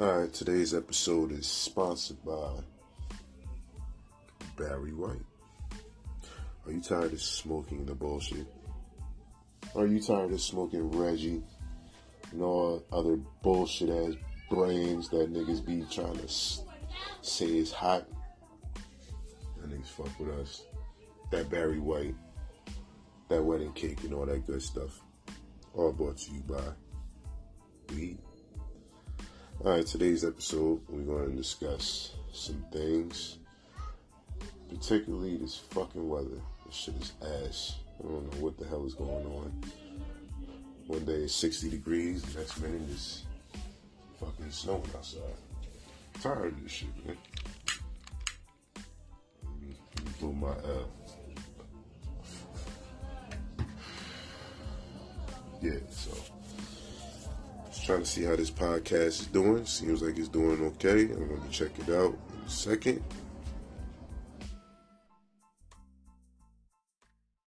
Alright, today's episode is sponsored by Barry White. Are you tired of smoking the bullshit? Are you tired of smoking Reggie and all other bullshit ass brands that niggas be trying to s- say is hot? That niggas fuck with us. That Barry White, that wedding cake and all that good stuff. All brought to you by. Alright, today's episode, we're going to discuss some things, particularly this fucking weather. This shit is ass. I don't know what the hell is going on. One day it's 60 degrees, the next minute it's fucking snowing outside. I'm tired of this shit, man. Let my uh Yeah, so trying to see how this podcast is doing. Seems like it's doing okay. I'm to check it out in a second.